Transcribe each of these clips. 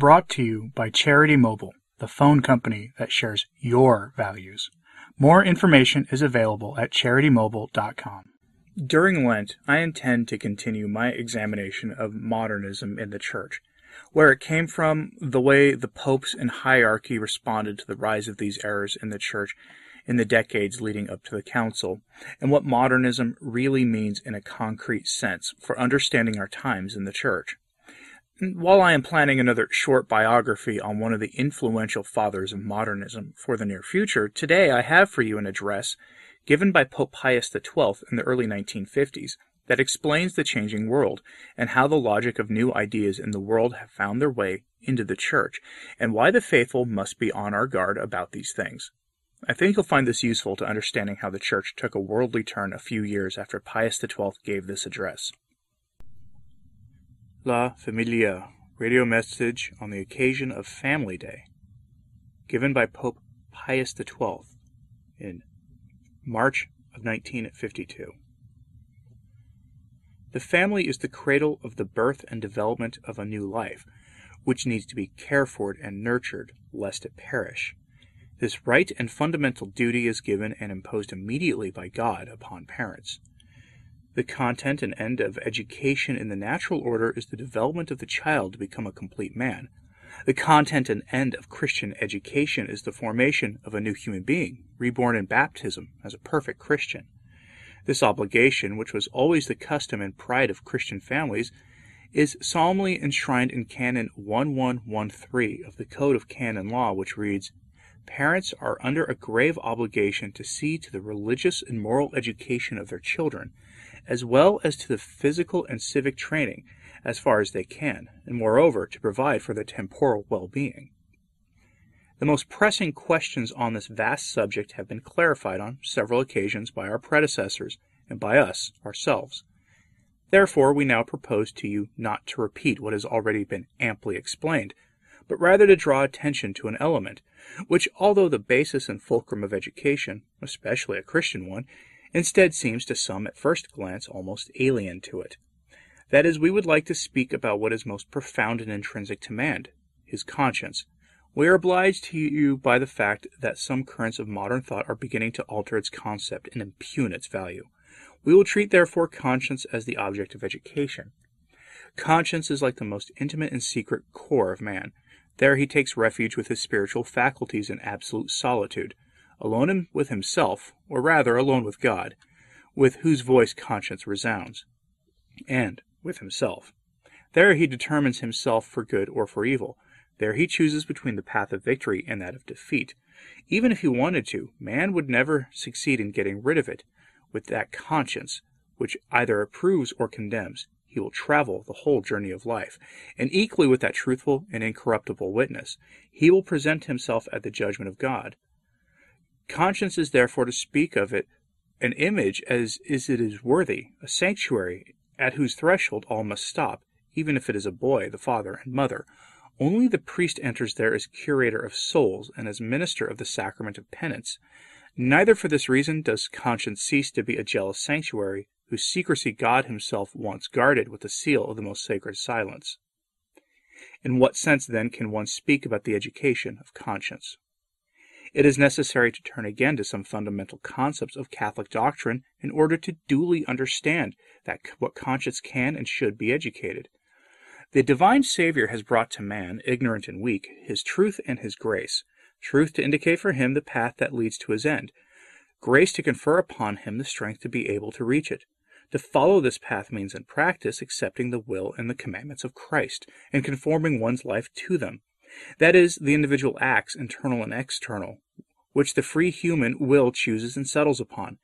Brought to you by Charity Mobile, the phone company that shares your values. More information is available at charitymobile.com. During Lent, I intend to continue my examination of modernism in the Church, where it came from, the way the popes and hierarchy responded to the rise of these errors in the Church in the decades leading up to the Council, and what modernism really means in a concrete sense for understanding our times in the Church. While I am planning another short biography on one of the influential fathers of modernism for the near future, today I have for you an address given by Pope Pius XII in the early 1950s that explains the changing world and how the logic of new ideas in the world have found their way into the Church, and why the faithful must be on our guard about these things. I think you'll find this useful to understanding how the Church took a worldly turn a few years after Pius XII gave this address. La Familia radio message on the occasion of Family Day, given by Pope Pius XII in March of 1952. The family is the cradle of the birth and development of a new life, which needs to be cared for and nurtured lest it perish. This right and fundamental duty is given and imposed immediately by God upon parents. The content and end of education in the natural order is the development of the child to become a complete man. The content and end of Christian education is the formation of a new human being, reborn in baptism as a perfect Christian. This obligation, which was always the custom and pride of Christian families, is solemnly enshrined in Canon 1113 of the Code of Canon Law, which reads Parents are under a grave obligation to see to the religious and moral education of their children as well as to the physical and civic training as far as they can, and moreover to provide for their temporal well being. The most pressing questions on this vast subject have been clarified on several occasions by our predecessors and by us ourselves. Therefore, we now propose to you not to repeat what has already been amply explained, but rather to draw attention to an element, which, although the basis and fulcrum of education, especially a Christian one, instead seems to some at first glance almost alien to it. That is, we would like to speak about what is most profound and intrinsic to man, his conscience. We are obliged to you by the fact that some currents of modern thought are beginning to alter its concept and impugn its value. We will treat therefore conscience as the object of education. Conscience is like the most intimate and secret core of man. There he takes refuge with his spiritual faculties in absolute solitude alone with himself, or rather alone with God, with whose voice conscience resounds, and with himself. There he determines himself for good or for evil. There he chooses between the path of victory and that of defeat. Even if he wanted to, man would never succeed in getting rid of it. With that conscience, which either approves or condemns, he will travel the whole journey of life. And equally with that truthful and incorruptible witness, he will present himself at the judgment of God. Conscience is therefore to speak of it an image as is it is worthy, a sanctuary at whose threshold all must stop, even if it is a boy, the father and mother. Only the priest enters there as curator of souls and as minister of the sacrament of penance. Neither for this reason does conscience cease to be a jealous sanctuary, whose secrecy God himself once guarded with the seal of the most sacred silence. In what sense, then, can one speak about the education of conscience? It is necessary to turn again to some fundamental concepts of Catholic doctrine in order to duly understand that what conscience can and should be educated. The divine Savior has brought to man, ignorant and weak, his truth and his grace. Truth to indicate for him the path that leads to his end. Grace to confer upon him the strength to be able to reach it. To follow this path means in practice accepting the will and the commandments of Christ and conforming one's life to them. That is, the individual acts, internal and external, which the free human will chooses and settles upon.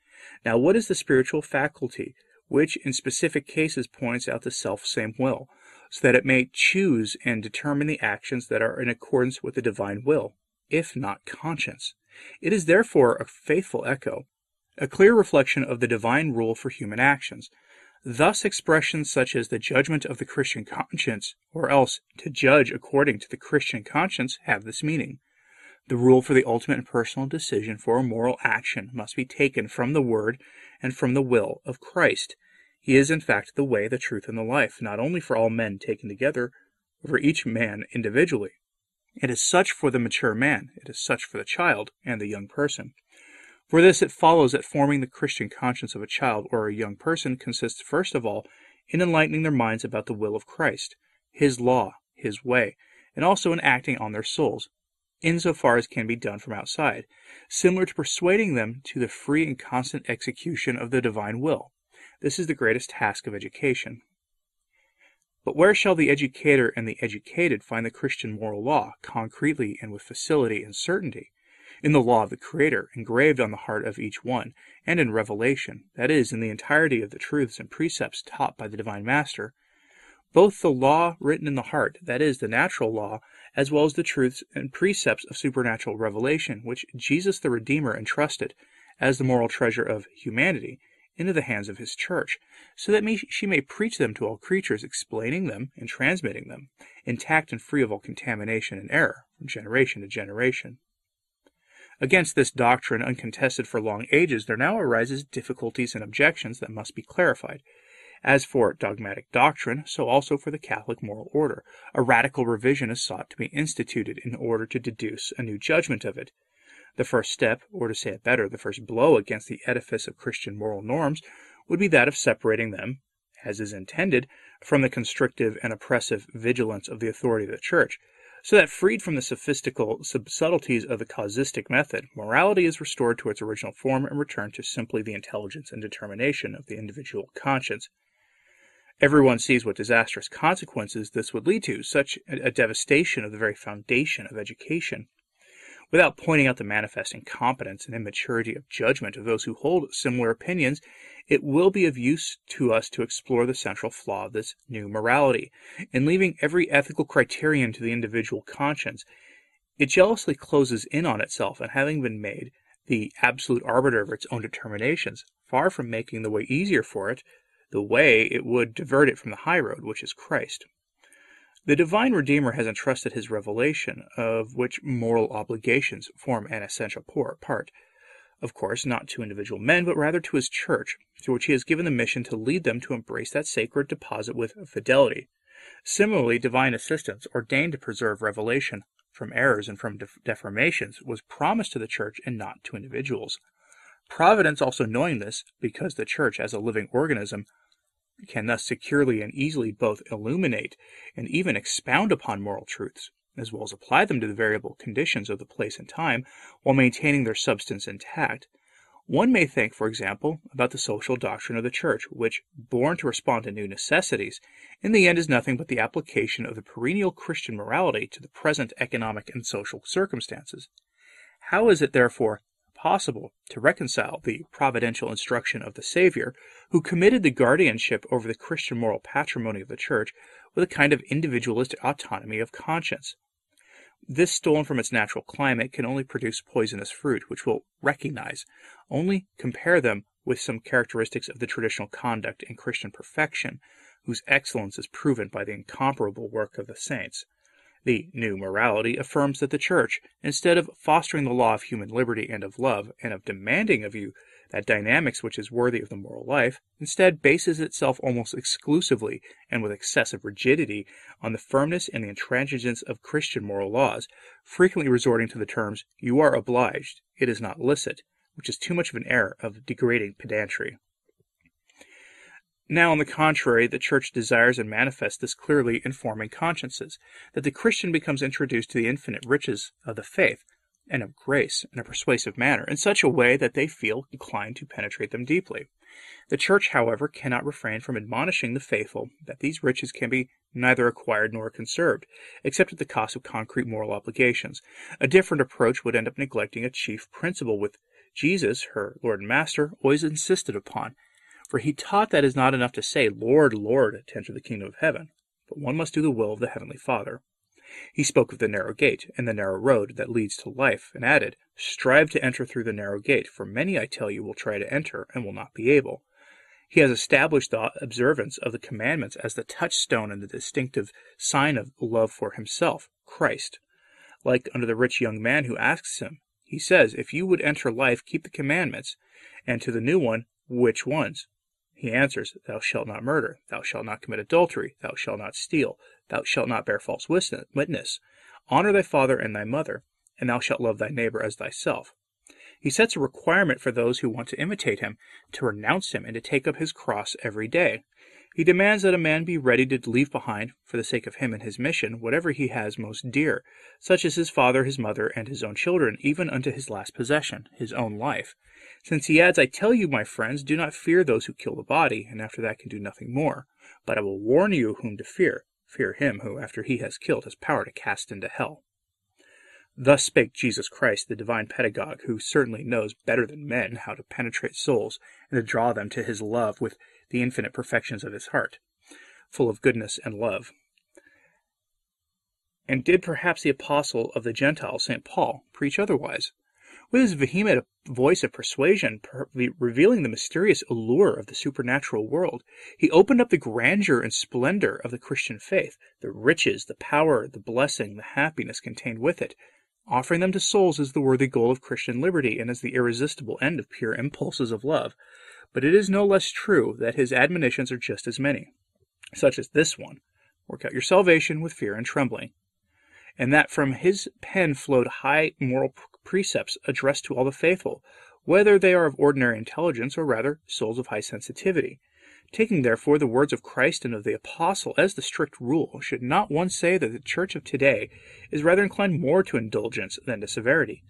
Now, what is the spiritual faculty, which in specific cases points out the self-same will, so that it may choose and determine the actions that are in accordance with the divine will, if not conscience? It is therefore a faithful echo, a clear reflection of the divine rule for human actions, Thus expressions such as the judgment of the Christian conscience, or else to judge according to the Christian conscience, have this meaning. The rule for the ultimate and personal decision for a moral action must be taken from the word and from the will of Christ. He is in fact the way, the truth, and the life, not only for all men taken together, but for each man individually. It is such for the mature man, it is such for the child and the young person. For this it follows that forming the Christian conscience of a child or a young person consists first of all in enlightening their minds about the will of Christ, His law, His way, and also in acting on their souls, insofar as can be done from outside, similar to persuading them to the free and constant execution of the divine will. This is the greatest task of education. But where shall the educator and the educated find the Christian moral law, concretely and with facility and certainty? In the law of the Creator, engraved on the heart of each one, and in revelation, that is, in the entirety of the truths and precepts taught by the Divine Master, both the law written in the heart, that is, the natural law, as well as the truths and precepts of supernatural revelation, which Jesus the Redeemer entrusted, as the moral treasure of humanity, into the hands of his church, so that she may preach them to all creatures, explaining them and transmitting them, intact and free of all contamination and error, from generation to generation. Against this doctrine, uncontested for long ages, there now arises difficulties and objections that must be clarified. As for dogmatic doctrine, so also for the Catholic moral order, a radical revision is sought to be instituted in order to deduce a new judgment of it. The first step, or to say it better, the first blow against the edifice of Christian moral norms, would be that of separating them, as is intended, from the constrictive and oppressive vigilance of the authority of the Church, so that freed from the sophistical subtleties of the casuistic method, morality is restored to its original form and returned to simply the intelligence and determination of the individual conscience. Everyone sees what disastrous consequences this would lead to, such a devastation of the very foundation of education. Without pointing out the manifest incompetence and immaturity of judgment of those who hold similar opinions, it will be of use to us to explore the central flaw of this new morality. In leaving every ethical criterion to the individual conscience, it jealously closes in on itself, and having been made the absolute arbiter of its own determinations, far from making the way easier for it, the way, it would divert it from the high road, which is Christ. The divine Redeemer has entrusted his revelation, of which moral obligations form an essential part, of course, not to individual men, but rather to his church, to which he has given the mission to lead them to embrace that sacred deposit with fidelity. Similarly, divine assistance, ordained to preserve revelation from errors and from deformations, was promised to the church and not to individuals. Providence also knowing this, because the Church, as a living organism, can thus securely and easily both illuminate and even expound upon moral truths, as well as apply them to the variable conditions of the place and time, while maintaining their substance intact, one may think, for example, about the social doctrine of the Church, which, born to respond to new necessities, in the end is nothing but the application of the perennial Christian morality to the present economic and social circumstances. How is it, therefore, possible to reconcile the providential instruction of the Savior, who committed the guardianship over the Christian moral patrimony of the Church, with a kind of individualistic autonomy of conscience. This, stolen from its natural climate, can only produce poisonous fruit, which will recognize. Only compare them with some characteristics of the traditional conduct and Christian perfection, whose excellence is proven by the incomparable work of the saints. The new morality affirms that the Church, instead of fostering the law of human liberty and of love, and of demanding of you that dynamics which is worthy of the moral life, instead bases itself almost exclusively and with excessive rigidity on the firmness and the intransigence of Christian moral laws, frequently resorting to the terms, you are obliged, it is not licit, which is too much of an error of degrading pedantry. Now, on the contrary, the Church desires and manifests this clearly in forming consciences, that the Christian becomes introduced to the infinite riches of the faith and of grace in a persuasive manner, in such a way that they feel inclined to penetrate them deeply. The Church, however, cannot refrain from admonishing the faithful that these riches can be neither acquired nor conserved, except at the cost of concrete moral obligations. A different approach would end up neglecting a chief principle which Jesus, her Lord and Master, always insisted upon, for he taught that it is not enough to say, Lord, Lord, to enter the kingdom of heaven, but one must do the will of the heavenly Father. He spoke of the narrow gate and the narrow road that leads to life, and added, Strive to enter through the narrow gate, for many, I tell you, will try to enter and will not be able. He has established the observance of the commandments as the touchstone and the distinctive sign of love for himself, Christ. Like unto the rich young man who asks him, he says, If you would enter life, keep the commandments. And to the new one, which ones? He answers, Thou shalt not murder, thou shalt not commit adultery, thou shalt not steal, thou shalt not bear false witness, honor thy father and thy mother, and thou shalt love thy neighbor as thyself. He sets a requirement for those who want to imitate him to renounce him and to take up his cross every day. He demands that a man be ready to leave behind, for the sake of him and his mission, whatever he has most dear, such as his father, his mother, and his own children, even unto his last possession, his own life. Since he adds, I tell you, my friends, do not fear those who kill the body, and after that can do nothing more. But I will warn you whom to fear. Fear him who, after he has killed, has power to cast into hell. Thus spake Jesus Christ, the divine pedagogue, who certainly knows better than men how to penetrate souls and to draw them to his love with the infinite perfections of his heart, full of goodness and love. And did perhaps the apostle of the Gentiles, St. Paul, preach otherwise? With his vehement voice of persuasion, revealing the mysterious allure of the supernatural world, he opened up the grandeur and splendor of the Christian faith, the riches, the power, the blessing, the happiness contained with it, offering them to souls as the worthy goal of Christian liberty and as the irresistible end of pure impulses of love. But it is no less true that his admonitions are just as many, such as this one Work out your salvation with fear and trembling. And that from his pen flowed high moral precepts addressed to all the faithful, whether they are of ordinary intelligence or rather souls of high sensitivity. Taking therefore the words of Christ and of the Apostle as the strict rule, should not one say that the Church of today is rather inclined more to indulgence than to severity?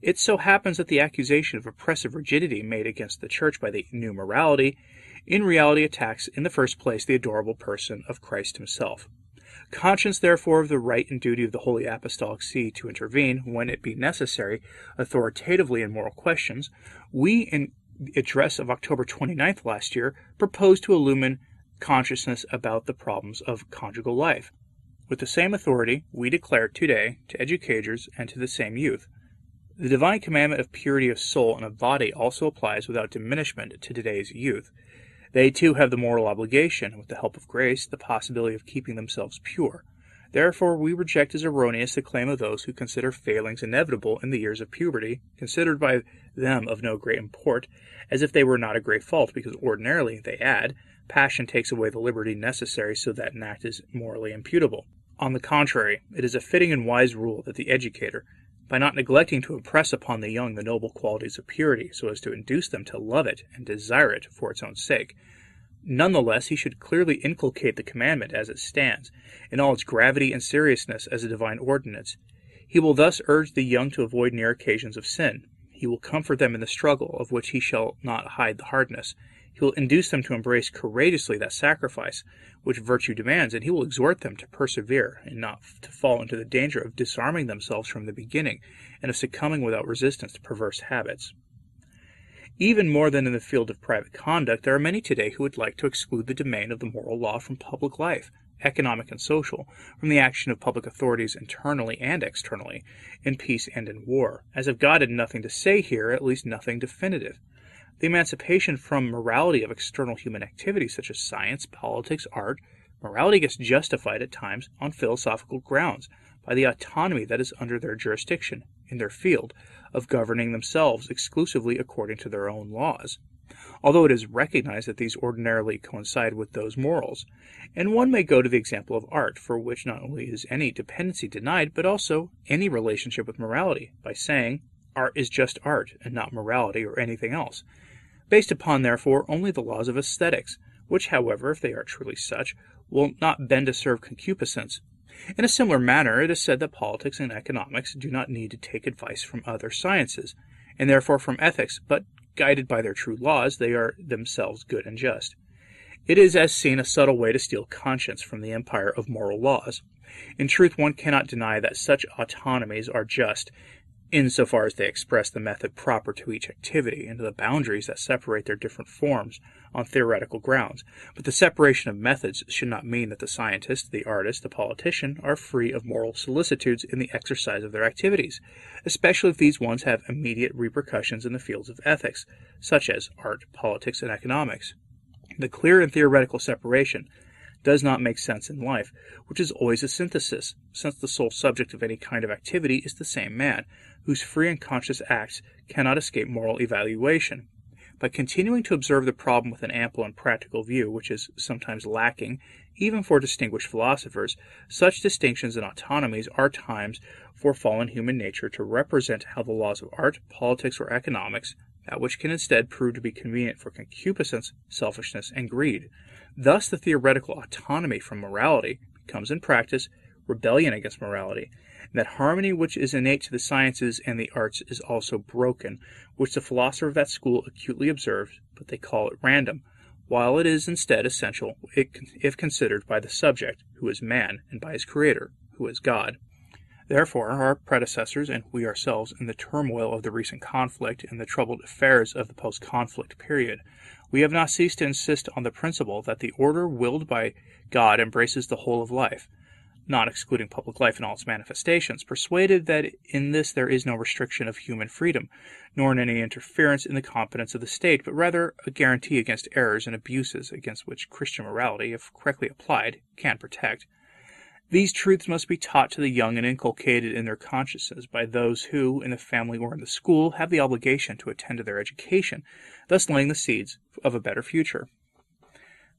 It so happens that the accusation of oppressive rigidity made against the Church by the New Morality in reality attacks in the first place the adorable person of Christ himself. Conscious therefore of the right and duty of the Holy Apostolic See to intervene, when it be necessary, authoritatively in moral questions, we, in the address of October 29th last year, proposed to illumine consciousness about the problems of conjugal life. With the same authority, we declare today to educators and to the same youth the divine commandment of purity of soul and of body also applies without diminishment to today's youth. They too have the moral obligation, with the help of grace, the possibility of keeping themselves pure. Therefore, we reject as erroneous the claim of those who consider failings inevitable in the years of puberty, considered by them of no great import, as if they were not a great fault, because ordinarily, they add, passion takes away the liberty necessary so that an act is morally imputable. On the contrary, it is a fitting and wise rule that the educator, by not neglecting to impress upon the young the noble qualities of purity, so as to induce them to love it and desire it for its own sake. None the less, he should clearly inculcate the commandment as it stands, in all its gravity and seriousness as a divine ordinance. He will thus urge the young to avoid near occasions of sin. He will comfort them in the struggle, of which he shall not hide the hardness. He will induce them to embrace courageously that sacrifice which virtue demands, and he will exhort them to persevere and not to fall into the danger of disarming themselves from the beginning and of succumbing without resistance to perverse habits. Even more than in the field of private conduct, there are many today who would like to exclude the domain of the moral law from public life, economic and social, from the action of public authorities internally and externally, in peace and in war. As if God had nothing to say here, at least nothing definitive. The emancipation from morality of external human activities such as science, politics, art, morality gets justified at times on philosophical grounds by the autonomy that is under their jurisdiction, in their field, of governing themselves exclusively according to their own laws, although it is recognized that these ordinarily coincide with those morals. And one may go to the example of art, for which not only is any dependency denied, but also any relationship with morality, by saying, art is just art, and not morality or anything else based upon, therefore, only the laws of aesthetics, which, however, if they are truly such, will not bend to serve concupiscence. In a similar manner, it is said that politics and economics do not need to take advice from other sciences, and therefore from ethics, but guided by their true laws, they are themselves good and just. It is, as seen, a subtle way to steal conscience from the empire of moral laws. In truth, one cannot deny that such autonomies are just, insofar as they express the method proper to each activity and the boundaries that separate their different forms on theoretical grounds. But the separation of methods should not mean that the scientist, the artist, the politician are free of moral solicitudes in the exercise of their activities, especially if these ones have immediate repercussions in the fields of ethics, such as art, politics, and economics. The clear and theoretical separation does not make sense in life, which is always a synthesis, since the sole subject of any kind of activity is the same man, whose free and conscious acts cannot escape moral evaluation. By continuing to observe the problem with an ample and practical view, which is sometimes lacking, even for distinguished philosophers, such distinctions and autonomies are times for fallen human nature to represent how the laws of art, politics, or economics, that which can instead prove to be convenient for concupiscence, selfishness, and greed. Thus, the theoretical autonomy from morality becomes in practice rebellion against morality, and that harmony which is innate to the sciences and the arts is also broken, which the philosopher of that school acutely observes, but they call it random, while it is instead essential if considered by the subject, who is man, and by his creator, who is God. Therefore, our predecessors and we ourselves, in the turmoil of the recent conflict and the troubled affairs of the post conflict period, we have not ceased to insist on the principle that the order willed by God embraces the whole of life, not excluding public life in all its manifestations, persuaded that in this there is no restriction of human freedom, nor in any interference in the competence of the state, but rather a guarantee against errors and abuses against which Christian morality, if correctly applied, can protect. These truths must be taught to the young and inculcated in their consciences by those who, in the family or in the school, have the obligation to attend to their education, thus laying the seeds of a better future.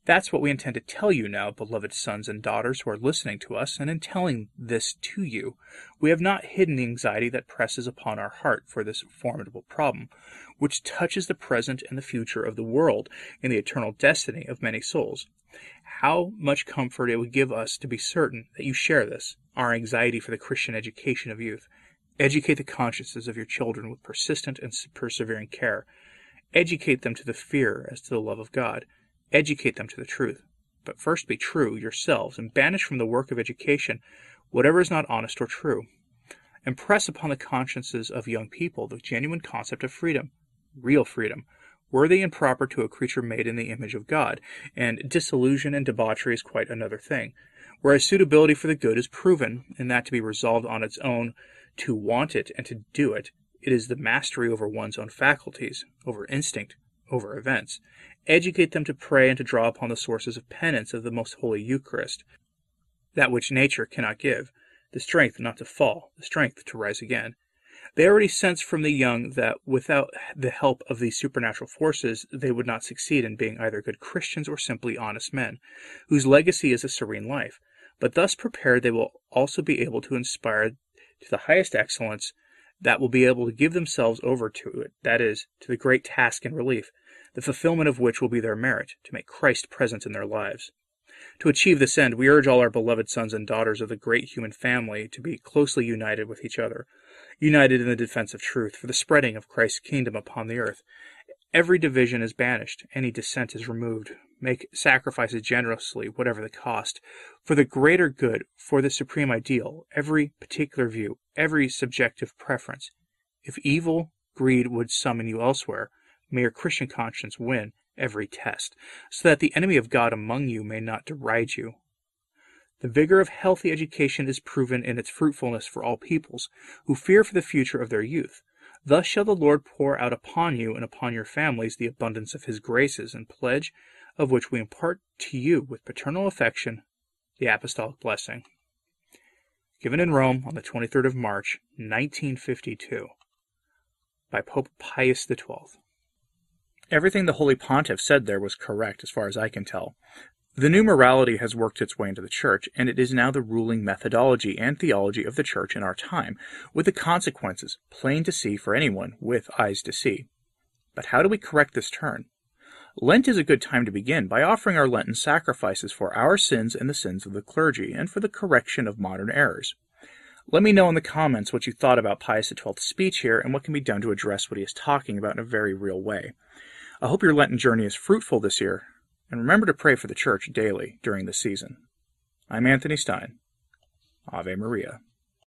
That's what we intend to tell you now, beloved sons and daughters who are listening to us, and in telling this to you, we have not hidden the anxiety that presses upon our heart for this formidable problem, which touches the present and the future of the world and the eternal destiny of many souls. How much comfort it would give us to be certain that you share this, our anxiety for the Christian education of youth. Educate the consciences of your children with persistent and persevering care. Educate them to the fear as to the love of God. Educate them to the truth. But first be true yourselves, and banish from the work of education whatever is not honest or true. Impress upon the consciences of young people the genuine concept of freedom, real freedom, worthy and proper to a creature made in the image of God, and disillusion and debauchery is quite another thing. Whereas suitability for the good is proven, and that to be resolved on its own to want it and to do it, it is the mastery over one's own faculties, over instinct, over events. Educate them to pray and to draw upon the sources of penance of the most holy Eucharist, that which nature cannot give, the strength not to fall, the strength to rise again. They already sense from the young that without the help of these supernatural forces they would not succeed in being either good Christians or simply honest men, whose legacy is a serene life. But thus prepared they will also be able to inspire to the highest excellence that will be able to give themselves over to it, that is, to the great task in relief, the fulfillment of which will be their merit, to make Christ present in their lives. To achieve this end, we urge all our beloved sons and daughters of the great human family to be closely united with each other, united in the defense of truth, for the spreading of Christ's kingdom upon the earth. Every division is banished, any dissent is removed. Make sacrifices generously, whatever the cost, for the greater good, for the supreme ideal, every particular view, every subjective preference. If evil, greed would summon you elsewhere, may your Christian conscience win every test, so that the enemy of God among you may not deride you, the vigor of healthy education is proven in its fruitfulness for all peoples, who fear for the future of their youth. Thus shall the Lord pour out upon you and upon your families the abundance of his graces, and pledge of which we impart to you with paternal affection the apostolic blessing. Given in Rome on the 23rd of March, 1952, by Pope Pius XII. Everything the Holy Pontiff said there was correct, as far as I can tell. The new morality has worked its way into the Church, and it is now the ruling methodology and theology of the Church in our time, with the consequences plain to see for anyone with eyes to see. But how do we correct this turn? Lent is a good time to begin by offering our Lenten sacrifices for our sins and the sins of the clergy, and for the correction of modern errors. Let me know in the comments what you thought about Pius XII's speech here and what can be done to address what he is talking about in a very real way. I hope your Lenten journey is fruitful this year, and remember to pray for the church daily during the season. I'm Anthony Stein. Ave Maria.